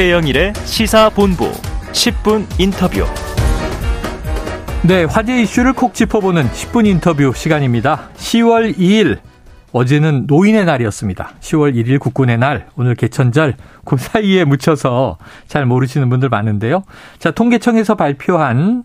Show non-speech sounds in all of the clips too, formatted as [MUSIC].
최영일의 시사본부 10분 인터뷰. 네, 화제 이슈를 콕 짚어보는 10분 인터뷰 시간입니다. 10월 2일 어제는 노인의 날이었습니다. 10월 1일 국군의 날, 오늘 개천절, 그 사이에 묻혀서 잘 모르시는 분들 많은데요. 자, 통계청에서 발표한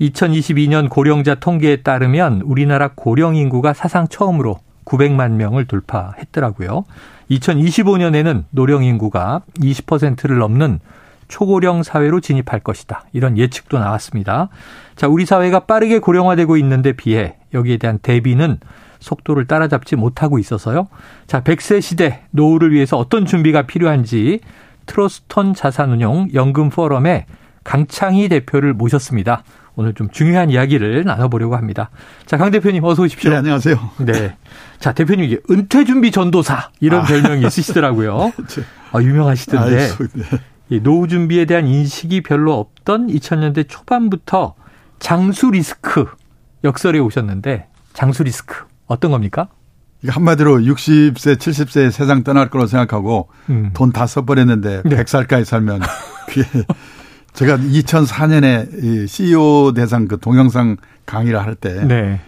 2022년 어, 고령자 통계에 따르면 우리나라 고령 인구가 사상 처음으로 900만 명을 돌파했더라고요. 2025년에는 노령 인구가 20%를 넘는 초고령 사회로 진입할 것이다. 이런 예측도 나왔습니다. 자, 우리 사회가 빠르게 고령화되고 있는데 비해 여기에 대한 대비는 속도를 따라잡지 못하고 있어서요. 자, 100세 시대 노후를 위해서 어떤 준비가 필요한지 트러스턴 자산운용 연금 포럼에 강창희 대표를 모셨습니다. 오늘 좀 중요한 이야기를 나눠보려고 합니다. 자, 강 대표님 어서 오십시오. 네, 안녕하세요. 네. 자, 대표님 이게 은퇴 준비 전도사 이런 아. 별명이 있으시더라고요. [LAUGHS] 네. 아, 유명하시던데. 아, 네. 노후 준비에 대한 인식이 별로 없던 2000년대 초반부터 장수 리스크 역설에 오셨는데 장수 리스크 어떤 겁니까? 한마디로 60세, 70세 세상 떠날 거로 생각하고 음. 돈다 써버렸는데 네. 100살까지 살면 [LAUGHS] 그게 제가 2004년에 이 CEO 대상 그 동영상 강의를 할 때이 네.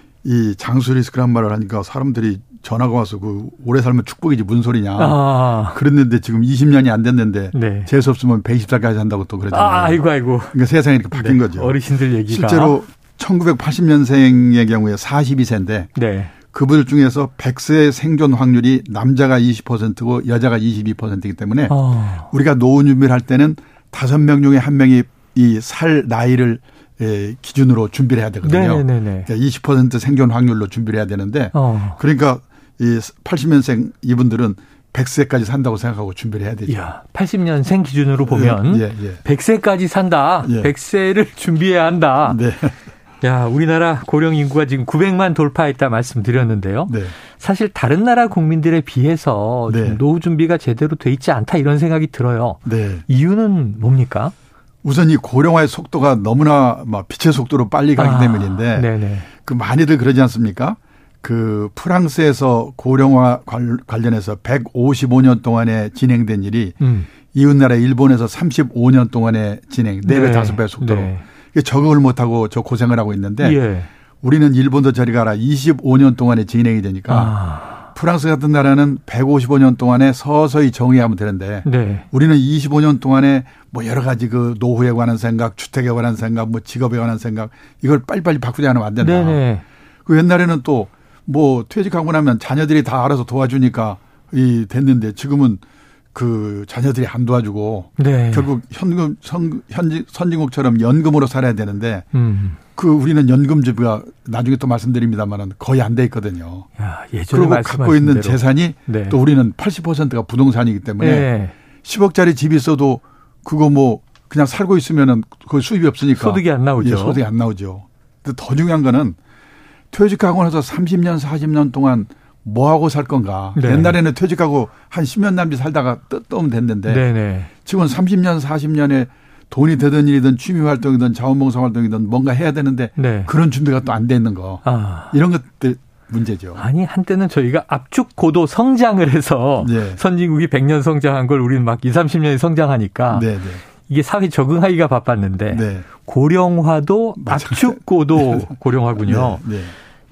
장수 리스크란 말을 하니까 사람들이 전화가 와서 그 오래 살면 축복이지 무슨 소리냐. 아. 그랬는데 지금 20년이 안 됐는데 네. 재수 없으면 120살까지 한다고 또 그러잖아요. 아, 아이고 아이고. 그러니까 세상이 이렇게 바뀐 네. 거죠. 어르신들 얘기가 실제로 1980년생의 경우에 42세인데 네. 그분 중에서 100세 생존 확률이 남자가 20%고 여자가 22%이기 때문에 어. 우리가 노후 준비를 할 때는 다섯 명 중에 한 명이 이 살 나이를 예, 기준으로 준비를 해야 되거든요. 네네네. 그러니까 20% 생존 확률로 준비를 해야 되는데 어. 그러니까 이 80년생 이분들은 100세까지 산다고 생각하고 준비를 해야 되죠. 야, 80년생 기준으로 보면 예, 예, 예. 100세까지 산다. 예. 100세를 준비해야 한다. 네. 야, 우리나라 고령 인구가 지금 900만 돌파했다 말씀드렸는데요. 네. 사실 다른 나라 국민들에 비해서 네. 노후 준비가 제대로 돼 있지 않다 이런 생각이 들어요. 네. 이유는 뭡니까? 우선 이 고령화의 속도가 너무나 막 빛의 속도로 빨리 가기 아, 때문인데 네네. 그 많이들 그러지 않습니까? 그 프랑스에서 고령화 관련해서 155년 동안에 진행된 일이 음. 이웃 나라 일본에서 35년 동안에 진행 4배, 네. 5배 속도로 네. 적응을 못하고 저 고생을 하고 있는데 예. 우리는 일본도 저리 가라 25년 동안에 진행이 되니까 아. 프랑스 같은 나라는 155년 동안에 서서히 정의하면 되는데 네. 우리는 25년 동안에 뭐 여러 가지 그 노후에 관한 생각, 주택에 관한 생각, 뭐 직업에 관한 생각 이걸 빨리빨리 바꾸지 않으면 안 된다. 네네. 그 옛날에는 또 뭐 퇴직하고 나면 자녀들이 다 알아서 도와주니까 이 됐는데 지금은 그 자녀들이 안 도와주고 네. 결국 현금 선, 현지 선진국처럼 연금으로 살아야 되는데 음. 그 우리는 연금 주부가 나중에 또 말씀드립니다만은 거의 안 돼 있거든요. 야, 예전에 그리고 갖고 있는 대로. 재산이 네. 또 우리는 80%가 부동산이기 때문에 네. 10억짜리 집이 있어도 그거 뭐 그냥 살고 있으면은 그 수입이 없으니까 소득이 안 나오죠. 예, 소득이 안 나오죠. 근데 더 중요한 거는 퇴직하고 나서 30년 40년 동안 뭐 하고 살 건가. 네. 옛날에는 퇴직하고 한 10년 남짓 살다가 뜯으면 됐는데 네네. 지금은 30년 40년에 돈이 되든 일이든 취미 활동이든 자원봉사 활동이든 뭔가 해야 되는데 네. 그런 준비가 또 안 돼 있는 거. 아. 이런 것들 문제죠. 아니 한때는 저희가 압축 고도 성장을 해서 네. 선진국이 100년 성장한 걸 우리는 막 2, 30년이 성장하니까 네, 네. 이게 사회 적응하기가 바빴는데 네. 고령화도 압축 고도 [LAUGHS] 고령화군요. 네,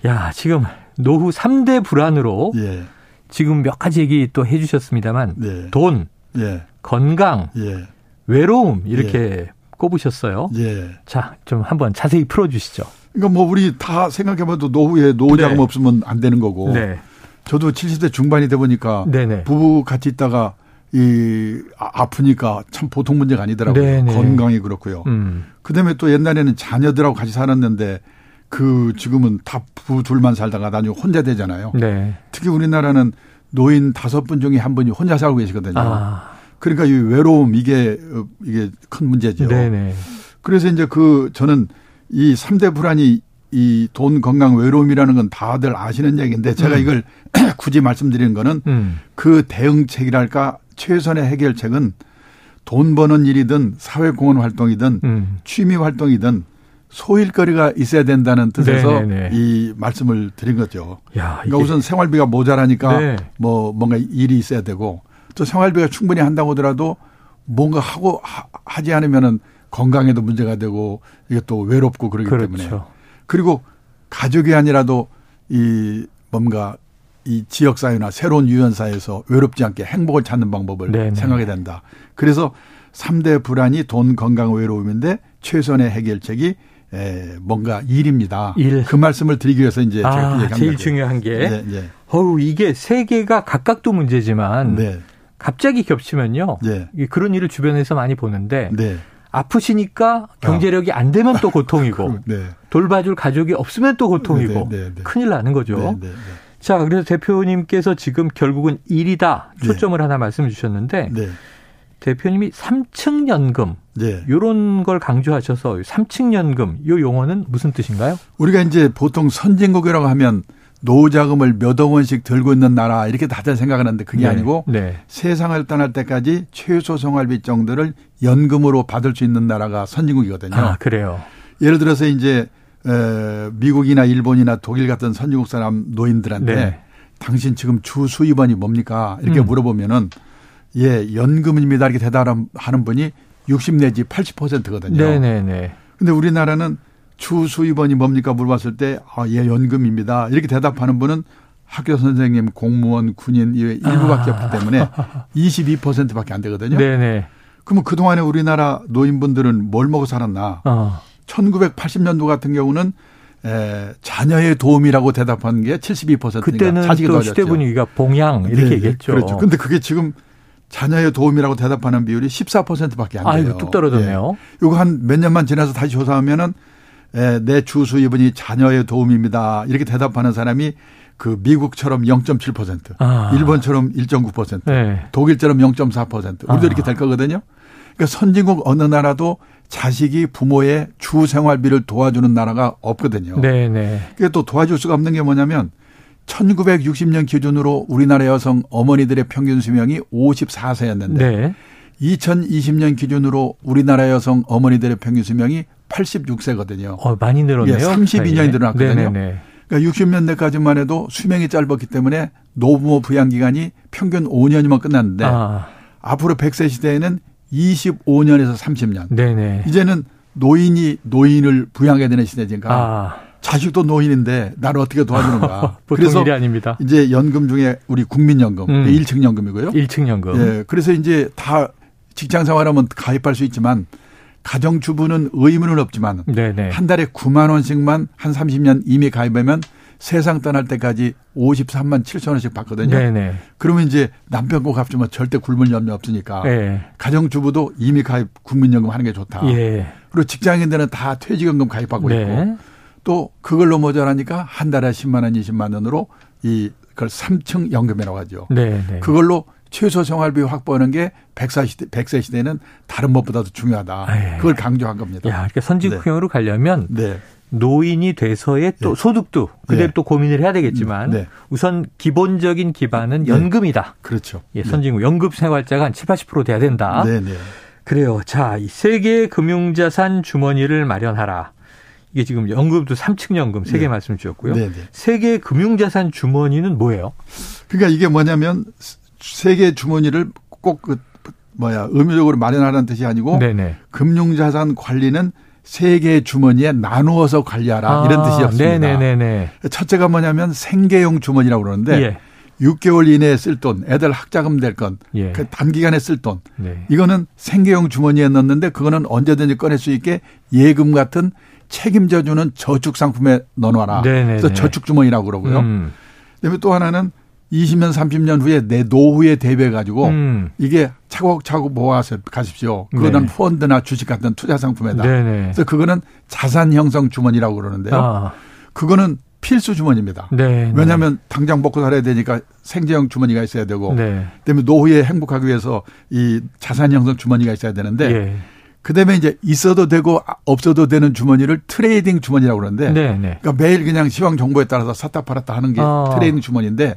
야 지금 노후 3대 불안으로 예. 지금 몇 가지 얘기 또 해주셨습니다만 예. 돈, 예. 건강, 예. 외로움 이렇게 예. 꼽으셨어요. 예. 자, 좀 한번 자세히 풀어주시죠. 그러니까 뭐 우리 다 생각해봐도 노후에 노후자금 네. 없으면 안 되는 거고. 네. 저도 70대 중반이 돼 보니까 네네. 부부 같이 있다가 이 아, 아프니까 참 보통 문제가 아니더라고요. 네네. 건강이 그렇고요. 음. 그다음에 또 옛날에는 자녀들하고 같이 살았는데 그 지금은 다 부 둘만 살다가 나중에 혼자 되잖아요. 네. 특히 우리나라는 노인 다섯 분 중에 한 분이 혼자 살고 계시거든요. 아. 그러니까 이 외로움 이게 이게 큰 문제죠. 네네. 그래서 이제 그 저는 이 3대 불안이 이 돈 건강 외로움이라는 건 다들 아시는 얘기인데 제가 음. 이걸 [CLEARS THROAT] 굳이 말씀드리는 거는 음. 그 대응책이랄까 최선의 해결책은 돈 버는 일이든 사회 공헌 활동이든 음. 취미 활동이든 소일거리가 있어야 된다는 뜻에서 네네네. 이 말씀을 드린 거죠. 야, 그러니까 우선 생활비가 모자라니까 네. 뭐 뭔가 일이 있어야 되고 또 생활비가 충분히 한다고 하더라도 뭔가 하고 하, 지 않으면은 건강에도 문제가 되고 이게 또 외롭고 그러기 그렇죠. 때문에 그리고 가족이 아니라도 이 뭔가 이 지역 사회나 새로운 유연 사회에서 외롭지 않게 행복을 찾는 방법을 네네. 생각해야 된다. 그래서 3대 불안이 돈, 건강, 외로움인데 최선의 해결책이 에, 뭔가 일입니다. 일. 그 말씀을 드리기 위해서 이제 아, 제가 얘기한 제일 거죠. 중요한 게 네, 네. 어우 이게 세 개가 각각도 문제지만 네. 갑자기 겹치면요. 네. 그런 일을 주변에서 많이 보는데 네. 아프시니까 경제력이 안 되면 또 [LAUGHS] 고통이고 네. 돌봐줄 가족이 없으면 또 고통이고 큰일 나는 거죠. 자, 그래서 대표님께서 지금 결국은 일이다 초점을 하나 말씀해 주셨는데 대표님이 3층 연금 네. 이런 걸 강조하셔서 3층 연금 이 용어는 무슨 뜻인가요? 우리가 이제 보통 선진국이라고 하면 노자금을 몇억 원씩 들고 있는 나라 이렇게 다들 생각하는데 그게 네. 아니고 네. 세상을 떠날 때까지 최소 생활비 정도를 연금으로 받을 수 있는 나라가 선진국이거든요. 아, 그래요. 예를 들어서 이제 에, 미국이나 일본이나 독일 같은 선진국 사람 노인들한테 네. 당신 지금 주 수입원이 뭡니까 이렇게 음. 물어보면은 예, 연금입니다. 이렇게 대답하는 분이 60 내지 80%거든요. 네네네. 근데 우리나라는 주 수입원이 뭡니까 물어봤을 때, 아, 예, 연금입니다. 이렇게 대답하는 분은 학교 선생님, 공무원, 군인 이 일부밖에 아. 없기 때문에 [LAUGHS] 22%밖에 안 되거든요. 네네. 그러면 그동안에 우리나라 노인분들은 뭘 먹고 살았나? 어. 1980년도 같은 경우는 에, 자녀의 도움이라고 대답하는 게 72%니까 그때는 또 시대 분위기가 봉양 이렇게 네, 얘기했죠. 그렇죠. 근데 그게 지금 자녀의 도움이라고 대답하는 비율이 14%밖에 안 돼요. 아이고, 뚝 떨어졌네요. 예. 이거 한 몇 년만 지나서 다시 조사하면은 에, 내 주수입원이 자녀의 도움입니다. 이렇게 대답하는 사람이 그 미국처럼 0.7%, 아. 일본처럼 1.9%, 네. 독일처럼 0.4%. 우리도 아. 이렇게 될 거거든요. 그러니까 선진국 어느 나라도 자식이 부모의 주 생활비를 도와주는 나라가 없거든요. 네네. 네. 그게 또 도와줄 수가 없는 게 뭐냐면 1960년 기준으로 우리나라 여성 어머니들의 평균 수명이 54세였는데 네. 2020년 기준으로 우리나라 여성 어머니들의 평균 수명이 86세거든요. 어, 많이 늘었네요. 예, 32년이 늘어났거든요. 네네네. 그러니까 60년대까지만 해도 수명이 짧았기 때문에 노부모 부양 기간이 평균 5년이면 끝났는데 아. 앞으로 100세 시대에는 25년에서 30년. 네네. 이제는 노인이 노인을 부양해야 되는 시대니까 아. 자식도 노인인데 나를 어떻게 도와주는가. [LAUGHS] 그래서 일이 아닙니다. 이제 연금 중에 우리 국민연금, 음. 1층 연금이고요. 1층 연금. 예. 그래서 이제 다 직장 생활하면 가입할 수 있지만 가정주부는 의무는 없지만 네네. 한 달에 9만 원씩만 한 30년 이미 가입하면 세상 떠날 때까지 53만 7천 원씩 받거든요. 네네. 그러면 이제 남편 꼭 갚지만 절대 굶을 염려 없으니까 네. 가정주부도 이미 가입 국민연금 하는 게 좋다. 예. 그리고 직장인들은 다 퇴직연금 가입하고 네. 있고 또 그걸로 모자라니까 한 달에 10만 원, 20만 원으로 이 그걸 3층 연금이라고 하죠. 네, 네. 그걸로 최소 생활비 확보하는 게 100세 시대, 100세 시대는 다른 것보다도 중요하다. 아, 예. 그걸 강조한 겁니다. 야, 그러니까 선진국형으로 네. 가려면 네. 노인이 돼서의 또 네. 소득도 그대로 네. 또 고민을 해야 되겠지만 네. 우선 기본적인 기반은 네. 연금이다. 그렇죠. 예, 선진국 연금 생활자가 한 7, 80% 돼야 된다. 네, 네. 그래요. 자, 이 세계 금융자산 주머니를 마련하라. 이게 지금 연금도 3층 연금 세개 네. 말씀 주셨고요. 네, 네. 세계 금융자산 주머니는 뭐예요? 그러니까 이게 뭐냐면 세계 주머니를 꼭 그 뭐야 의무적으로 마련하라는 뜻이 아니고 네네. 금융자산 관리는 세계 주머니에 나누어서 관리하라 아, 이런 뜻이었습니다. 네네네. 첫째가 뭐냐면 생계용 주머니라고 그러는데 예. 6개월 이내에 쓸 돈, 애들 학자금 될 건, 예. 그 단기간에 쓸 돈, 네. 이거는 생계용 주머니에 넣는데 그거는 언제든지 꺼낼 수 있게 예금 같은 책임져 주는 저축 상품에 넣어놔라. 네네네. 그래서 저축 주머니라고 그러고요. 음. 그다음에 또 하나는 20년, 30년 후에 내 노후에 대비해 가지고 음. 이게 차곡차곡 모아서 가십시오. 그거는 네. 펀드나 주식 같은 투자 상품에다. 네네. 그래서 그거는 자산 형성 주머니라고 그러는데요. 아. 그거는 필수 주머니입니다. 네, 왜냐하면 당장 먹고 살아야 되니까 생계형 주머니가 있어야 되고, 네. 그다음에 노후에 행복하기 위해서 이 자산 형성 주머니가 있어야 되는데. 예. 그다음에 이제 있어도 되고 없어도 되는 주머니를 trading 주머니라고 그러는데 네, 네. 그러니까 매일 그냥 시황 정보에 따라서 샀다 팔았다 하는 게 어. trading 주머니인데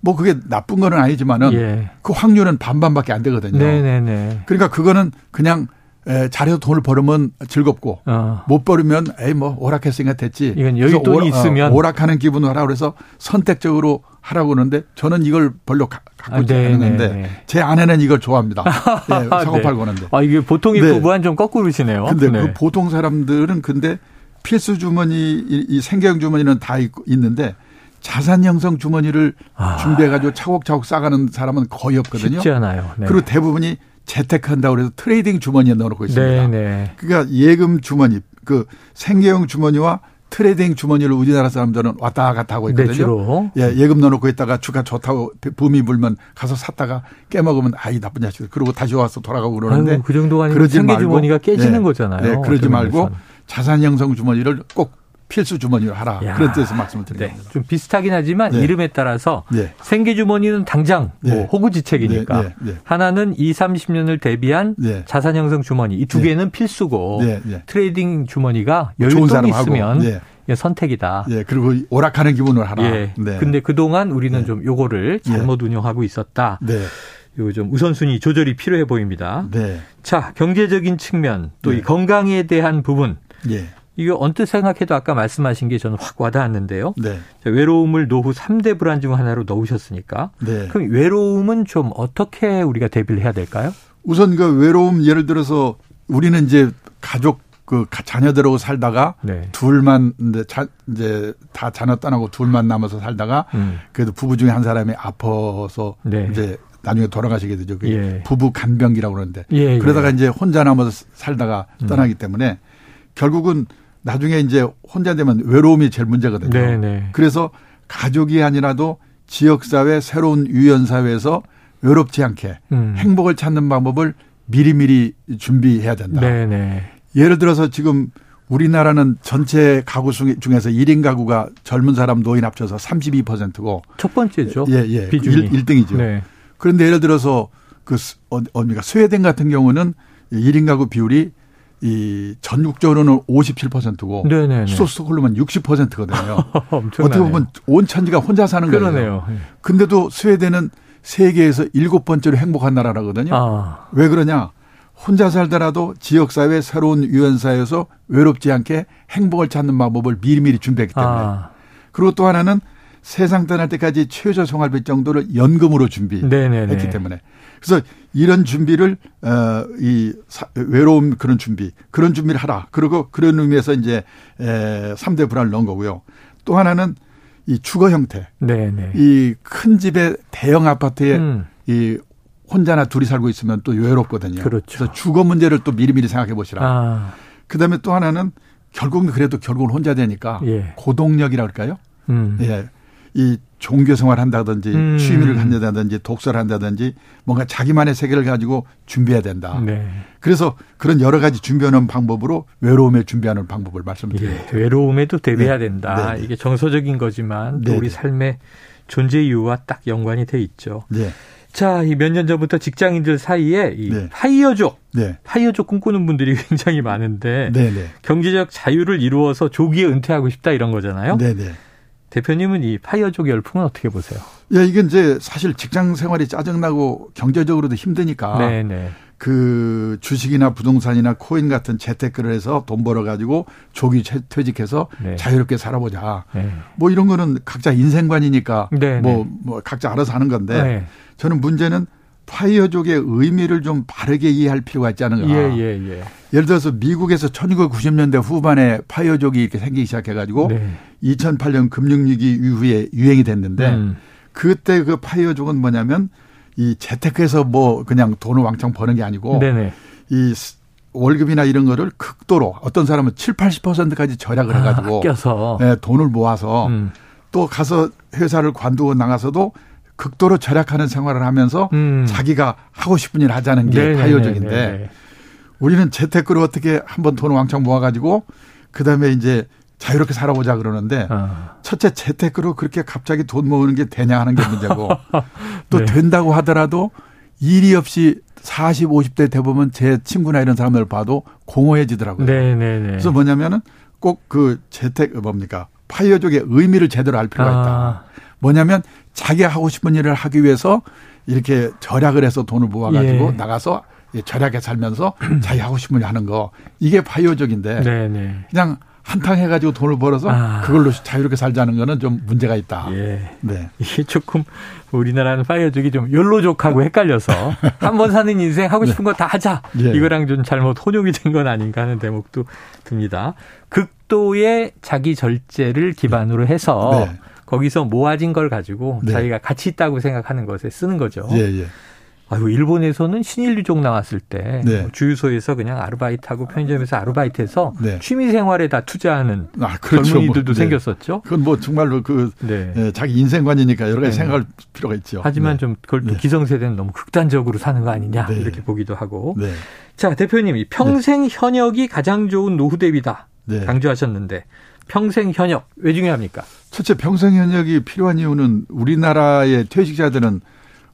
뭐 그게 나쁜 거는 아니지만은 예. 그 확률은 반반밖에 안 되거든요. 네네네. 네, 네. 그러니까 그거는 그냥 에, 잘해서 돈을 벌으면 즐겁고 어. 못 벌으면 에이 뭐 오락했으니까 됐지. 이건 여윳돈이 오락, 있으면 어, 오락하는 기분을 하라 그래서 선택적으로 하라고 그러는데 저는 이걸 별로 가, 갖고 있지 아, 네, 않는데 네, 네. 제 아내는 이걸 좋아합니다. [LAUGHS] 예, 사고 팔고 하는데. 아 이게 보통의 네. 부부랑 좀 거꾸로시네요. 근데 네. 그 보통 사람들은 근데 필수 주머니 이, 이 생계형 주머니는 다 있, 있는데 자산 형성 주머니를 아. 준비해 가지고 차곡차곡 싸가는 사람은 거의 없거든요. 쉽지 않아요. 네. 그리고 대부분이 재테크한다고 해서 trading 주머니에 넣어놓고 있습니다. 네네. 그러니까 예금 주머니, 그 생계형 주머니와 trading 주머니를 우리나라 사람들은 왔다 갔다 하고 있거든요. 네, 예, 예금 넣어놓고 있다가 주가 좋다고 붐이 불면 가서 샀다가 깨먹으면 아이 나쁜 자식. 그러고 다시 와서 돌아가고 그러는데 아유, 그 정도가 아니면 생계 주머니가 깨지는 예, 거잖아요. 네, 그러지 말고 자산 형성 주머니를 꼭 필수 주머니로 하라. 야. 그런 뜻에서 말씀을 드립니다. 네. 좀 비슷하긴 하지만 네. 이름에 따라서 네. 생계 주머니는 당장 뭐 네. 호구지책이니까 네, 네, 하나는 2, 30년을 대비한 자산 형성 주머니 이 두 개는 필수고 trading 주머니가 여유돈이 있으면 선택이다. 예, 그리고 오락하는 기분으로 하라. 예. 네. 근데 그동안 우리는 좀 요거를 잘못 운영하고 있었다. 네. 요 좀 우선순위 조절이 필요해 보입니다. 네. 자, 경제적인 측면 또 이 건강에 대한 부분. 예. 이거 언뜻 생각해도 아까 말씀하신 게 저는 확 와닿았는데요. 네. 외로움을 노후 3대 불안 중 하나로 넣으셨으니까. 네. 그럼 외로움은 좀 어떻게 우리가 대비를 해야 될까요? 우선 그 외로움 예를 들어서 우리는 이제 가족 그 자녀들하고 살다가 네. 둘만 이제, 자, 이제 다 자녀 떠나고 둘만 남아서 살다가 음. 그래도 부부 중에 한 사람이 아파서 네. 이제 나중에 돌아가시게 되죠. 예. 부부 간병기라고 그러는데 예, 예. 그러다가 이제 혼자 남아서 살다가 음. 떠나기 때문에 결국은 나중에 이제 혼자 되면 외로움이 제일 문제거든요. 네네. 네. 그래서 가족이 아니라도 지역사회, 새로운 유연사회에서 외롭지 않게 음. 행복을 찾는 방법을 미리미리 준비해야 된다. 네네. 네. 예를 들어서 지금 우리나라는 전체 가구 중에서 1인 가구가 젊은 사람 노인 합쳐서 32%고 첫 번째죠. 예, 예. 비중이. 1, 등이죠 네. 그런데 예를 들어서 그 어, 어디가 스웨덴 같은 경우는 1인 가구 비율이 이 전국적으로는 57%고 네네네. 수도 스톡홀름은 60%거든요. 어떻게 보면 온 천지가 혼자 사는 그러네요. 거예요. 근데도 스웨덴은 세계에서 일곱 번째로 행복한 나라라거든요. 아. 왜 그러냐? 혼자 살더라도 지역사회 새로운 유연사에서 외롭지 않게 행복을 찾는 방법을 미리미리 준비했기 때문에. 아. 그리고 또 하나는 세상 떠날 때까지 최저 생활비 정도를 연금으로 준비했기 때문에. 그래서 이런 준비를 어이 외로움 그런 준비 그런 준비를 하라. 그리고 그런 의미에서 이제 에 3대 불안을 넣은 거고요. 또 하나는 이 주거 형태. 네네. 이큰 집에 대형 아파트에 음. 이 혼자나 둘이 살고 있으면 또 외롭거든요. 그렇죠. 그래서 주거 문제를 또 미리미리 생각해 보시라. 아. 그다음에 또 하나는 결국은 그래도 결국은 혼자 되니까 예. 고동력이라 그럴까요? 음. 예. 이 종교 생활 한다든지 음. 취미를 한다든지 독서를 한다든지 뭔가 자기만의 세계를 가지고 준비해야 된다. 네. 그래서 그런 여러 가지 준비하는 방법으로 외로움에 준비하는 방법을 말씀드립니다. 예, 외로움에도 대비해야 네. 된다. 네. 이게 정서적인 거지만 또 네. 우리 삶의 존재 이유와 딱 연관이 돼 있죠. 네. 자, 이 몇 년 전부터 직장인들 사이에 이 네. 파이어족, 네. 파이어족 꿈꾸는 분들이 [LAUGHS] 굉장히 많은데 네, 네. 경제적 자유를 이루어서 조기에 은퇴하고 싶다 이런 거잖아요. 네, 네. 대표님은 이 파이어족 열풍은 어떻게 보세요? 예, 이게 이제 사실 직장 생활이 짜증나고 경제적으로도 힘드니까 네네. 네. 그 주식이나 부동산이나 코인 같은 재테크를 해서 돈 벌어 가지고 조기 퇴직해서 네. 자유롭게 살아보자. 네. 뭐 이런 거는 각자 인생관이니까 네, 뭐, 네. 뭐 각자 알아서 하는 건데 네. 저는 문제는 파이어족의 의미를 좀 바르게 이해할 필요가 있지 않은가. 예, 예, 예. 예를 들어서 미국에서 1990년대 후반에 파이어족이 이렇게 생기기 시작해가지고 네. 2008년 금융위기 이후에 유행이 됐는데 음. 그때 그 파이어족은 뭐냐면 이 재테크에서 뭐 그냥 돈을 왕창 버는 게 아니고 네네. 이 월급이나 이런 거를 극도로 어떤 사람은 7, 80%까지 절약을 아, 해가지고 아 껴서. 네, 돈을 모아서 음. 또 가서 회사를 관두고 나가서도 극도로 절약하는 생활을 하면서 음. 자기가 하고 싶은 일 하자는 게 파이어족인데 우리는 재테크로 어떻게 한번 돈을 왕창 모아가지고 그 다음에 이제 자유롭게 살아보자 그러는데 아. 첫째 재테크로 그렇게 갑자기 돈 모으는 게 되냐 하는 게 문제고 [LAUGHS] 또 네. 된다고 하더라도 일이 없이 40, 50대 돼보면 제 친구나 이런 사람들 봐도 공허해지더라고요. 네네네. 네, 네. 그래서 뭐냐면은 꼭 그 재테크 뭡니까 파이어족의 의미를 제대로 알 필요가 있다. 아. 뭐냐면 자기 하고 싶은 일을 하기 위해서 이렇게 절약을 해서 돈을 모아가지고 예. 나가서 절약해 살면서 [CLEARS THROAT] 자기 하고 싶은 일 하는 거 이게 바이오적인데 네네. 네. 그냥 한탕 해가지고 돈을 벌어서 아. 그걸로 자유롭게 살자는 거는 좀 문제가 있다. 예. 네. 이게 조금 우리나라는 파이어족이 좀 연로족하고 헷갈려서 [LAUGHS] 한 번 사는 인생 하고 싶은 거다 하자. 예. 이거랑 좀 잘못 혼용이 된 건 아닌가 하는 대목도 듭니다. 극도의 자기 절제를 기반으로 해서 네. 거기서 모아진 걸 가지고 네. 자기가 가치 있다고 생각하는 것에 쓰는 거죠. 예, 예. 아유, 일본에서는 신일류족 나왔을 때 네. 뭐 주유소에서 그냥 아르바이트하고 편의점에서 아르바이트해서 네. 취미 생활에 다 투자하는 아, 그렇죠. 젊은이들도 뭐, 네. 생겼었죠. 그건 뭐 정말로 그 네. 예, 자기 인생관이니까 여러 가지 네. 생각할 필요가 있죠. 하지만 네. 좀 그걸 또 기성세대는 너무 극단적으로 사는 거 아니냐 이렇게 보기도 하고. 자 대표님, 이 평생 현역이 가장 좋은 노후 대비다 강조하셨는데 평생 현역 왜 중요합니까? 첫째 평생 현역이 필요한 이유는 우리나라의 퇴직자들은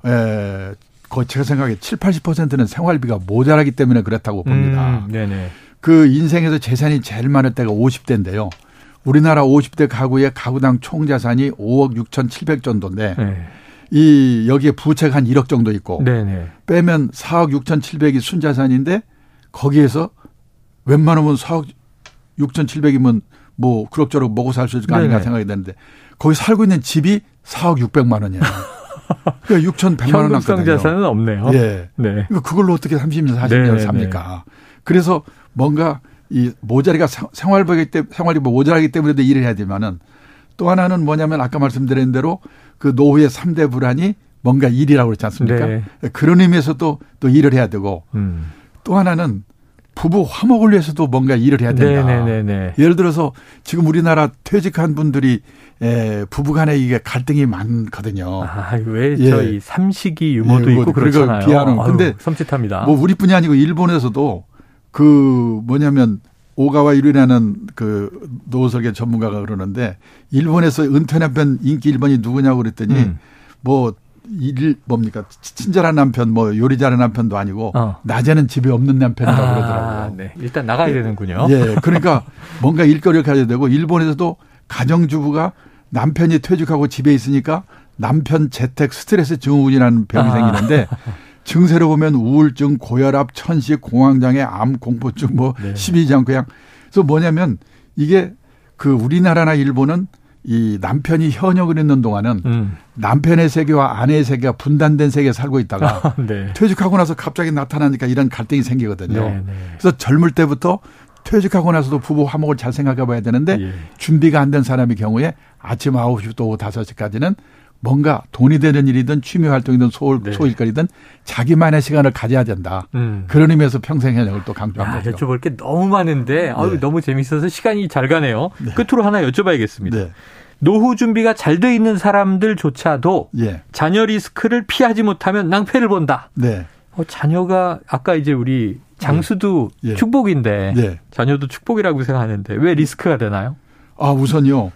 에, 거의 제가 생각에 7, 80%는 생활비가 모자라기 때문에 그렇다고 봅니다. 음, 네네. 그 인생에서 재산이 제일 많을 때가 50대인데요. 우리나라 50대 가구의 가구당 총 자산이 5억 6천7백 정도인데 네. 이 여기에 부채가 한 1억 정도 있고 네네. 빼면 4억 6천7백이 순자산인데 거기에서 웬만하면 4억 6천7백이면 뭐 그럭저럭 먹고 살 수 있을 거 아닌가 생각이 되는데 거기 살고 있는 집이 4억 6백만 원이에요. [LAUGHS] 그러니까 6,100만 원 남거든요. 자산은 없네요. 예. 네. 그걸로 어떻게 30년, 40년 네, 삽니까? 네. 그래서 뭔가 이 모자리가 생활비기 때문에 생활이 뭐 모자라기 때문에도 일을 해야 되면은 또 하나는 뭐냐면 아까 말씀드린 대로 그 노후의 3대 불안이 뭔가 일이라고 그랬지 않습니까? 네. 그런 의미에서 또, 또 일을 해야 되고 음. 또 하나는 부부 화목을 위해서도 뭔가 일을 해야 된다. 네네네. 예를 들어서 지금 우리나라 퇴직한 분들이 에, 부부간에 이게 갈등이 많거든요. 아, 왜 예. 저희 삼식이 유머도 예, 있고 그렇잖아요. 비하는. 근데 섬찟합니다. 뭐 우리뿐이 아니고 일본에서도 그 뭐냐면 오가와 유리라는 그 노설계 전문가가 그러는데 일본에서 은퇴 남편 인기 1번이 누구냐고 그랬더니 음. 뭐 일 뭡니까 친절한 남편 뭐 요리 잘하는 남편도 아니고 어. 낮에는 집에 없는 남편이라고 아, 그러더라고요. 네. 일단 나가야 되는군요. 예. 그러니까 [LAUGHS] 뭔가 일거리를 가져야 되고 일본에서도 가정주부가 남편이 퇴직하고 집에 있으니까 남편 재택 스트레스 증후군이라는 병이 아. 생기는데 [LAUGHS] 증세로 보면 우울증, 고혈압, 천식, 공황장애, 암, 공포증, 뭐 네. 십이장궤양. 그래서 뭐냐면 이게 그 우리나라나 일본은 이 남편이 현역을 있는 동안은 음. 남편의 세계와 아내의 세계가 분단된 세계에 살고 있다가 [LAUGHS] 아, 네. 퇴직하고 나서 갑자기 나타나니까 이런 갈등이 생기거든요. 네, 네. 그래서 젊을 때부터 퇴직하고 나서도 부부 화목을 잘 생각해 봐야 되는데 예. 준비가 안 된 사람의 경우에 아침 9시부터 오후 5시까지는 뭔가 돈이 되는 일이든 취미 활동이든 소, 네. 소일거리든 자기만의 시간을 가져야 된다. 음. 그런 의미에서 평생 현역을 또 강조한 야, 거죠. 여쭤볼 게 너무 많은데 아유, 네. 너무 재밌어서 시간이 잘 가네요. 네. 끝으로 하나 여쭤봐야겠습니다. 네. 노후 준비가 잘 돼 있는 사람들조차도 예. 자녀 리스크를 피하지 못하면 낭패를 본다. 네. 어, 자녀가 아까 이제 우리 장수도 예. 축복인데 예. 자녀도 축복이라고 생각하는데 왜 리스크가 되나요? 아 우선요.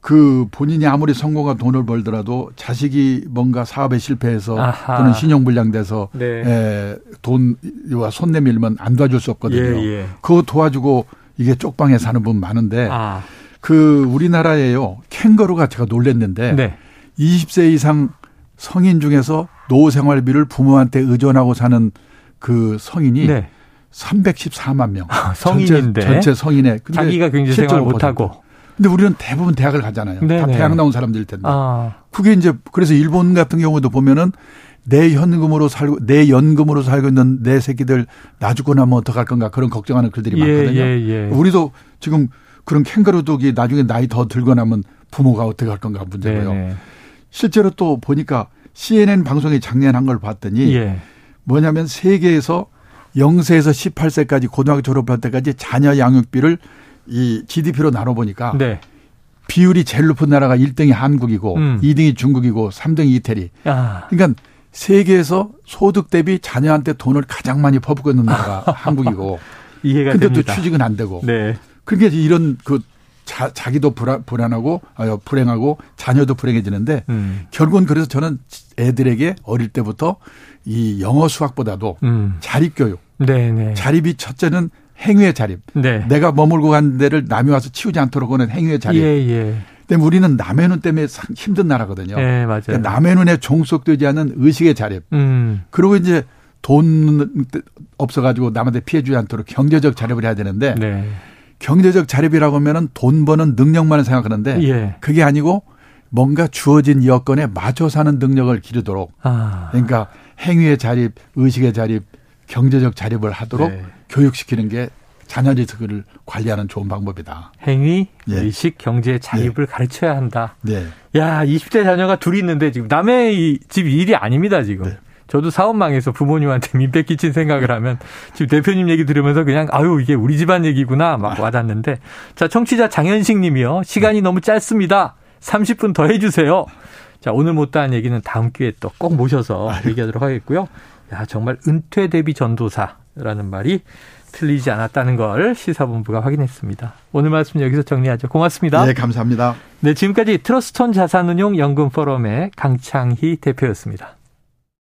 그 본인이 아무리 성공한 돈을 벌더라도 자식이 뭔가 사업에 실패해서 아하. 또는 신용불량돼서 네. 에, 돈과 손 내밀면 안 도와줄 수 없거든요. 예, 예. 그거 도와주고 이게 쪽방에 사는 분 많은데 아. 그 우리나라에요 캥거루가 제가 놀랬는데 네. 20세 이상 성인 중에서 노후 생활비를 부모한테 의존하고 사는 그 성인이 네. 314만 명. 성인인데 전체, 전체 성인의 자기가 굉장히 생활 못하고 근데 우리는 대부분 대학을 가잖아요. 네네. 다 대학 나온 사람들일 텐데. 아. 그게 이제 그래서 일본 같은 경우도 보면은 내 현금으로 살고 내 연금으로 살고 있는 내 새끼들 나 죽고 나면 어떡할 건가 그런 걱정하는 글들이 예, 많거든요. 예, 예. 우리도 지금 그런 캥거루 독이 나중에 나이 더 들고 나면 부모가 어떻게 할 건가 문제고요. 네네. 실제로 또 보니까 CNN 방송에 작년 한 걸 봤더니 예. 뭐냐면 세계에서 0세에서 18세까지 고등학교 졸업할 때까지 자녀 양육비를 이 GDP로 나눠보니까 네. 비율이 제일 높은 나라가 1등이 한국이고 음. 2등이 중국이고 3등이 이태리. 아. 그러니까 세계에서 소득 대비 자녀한테 돈을 가장 많이 퍼붓고 있는 나라가 [LAUGHS] 한국이고. 이해가 근데 됩니다. 또 취직은 안 되고. 네. 그러니까 이런 그 자, 자기도 불안, 불안하고 아, 불행하고 자녀도 불행해지는데 음. 결국은 그래서 저는 애들에게 어릴 때부터 이 영어 수학보다도 음. 자립 교육. 네네. 자립이 첫째는 행위의 자립. 네. 내가 머물고 간 데를 남이 와서 치우지 않도록 하는 행위의 자립. 예, 예. 근데 우리는 남의 눈 때문에 힘든 나라거든요. 네, 맞아요. 그러니까 남의 눈에 종속되지 않는 의식의 자립. 음. 그리고 이제 돈 없어가지고 남한테 피해 주지 않도록 경제적 자립을 해야 되는데 네. 경제적 자립이라고 하면은 돈 버는 능력만을 생각하는데 예. 그게 아니고 뭔가 주어진 여건에 맞춰 사는 능력을 기르도록 아. 그러니까 행위의 자립, 의식의 자립, 경제적 자립을 하도록 네. 교육시키는 게 자녀 리스크를 관리하는 좋은 방법이다. 행위, 예. 의식, 경제 자립을 네. 가르쳐야 한다. 네. 야, 20대 자녀가 둘이 있는데 지금 남의 집 일이 아닙니다, 지금. 네. 저도 사업망에서 부모님한테 [LAUGHS] 민폐 끼친 생각을 하면 지금 대표님 얘기 들으면서 그냥 아유 이게 우리 집안 얘기구나 막 아. 와닿는데 자 청취자 장현식 님이요 시간이 너무 짧습니다 30분 더 해주세요 자 오늘 못다한 얘기는 다음 기회에 또 꼭 모셔서 얘기하도록 하겠고요 야 정말 은퇴 대비 전도사 라는 말이 틀리지 않았다는 걸 시사본부가 확인했습니다. 오늘 말씀 여기서 정리하죠. 고맙습니다. 네, 감사합니다. 네, 지금까지 트러스톤 자산운용 연금 포럼의 강창희 대표였습니다.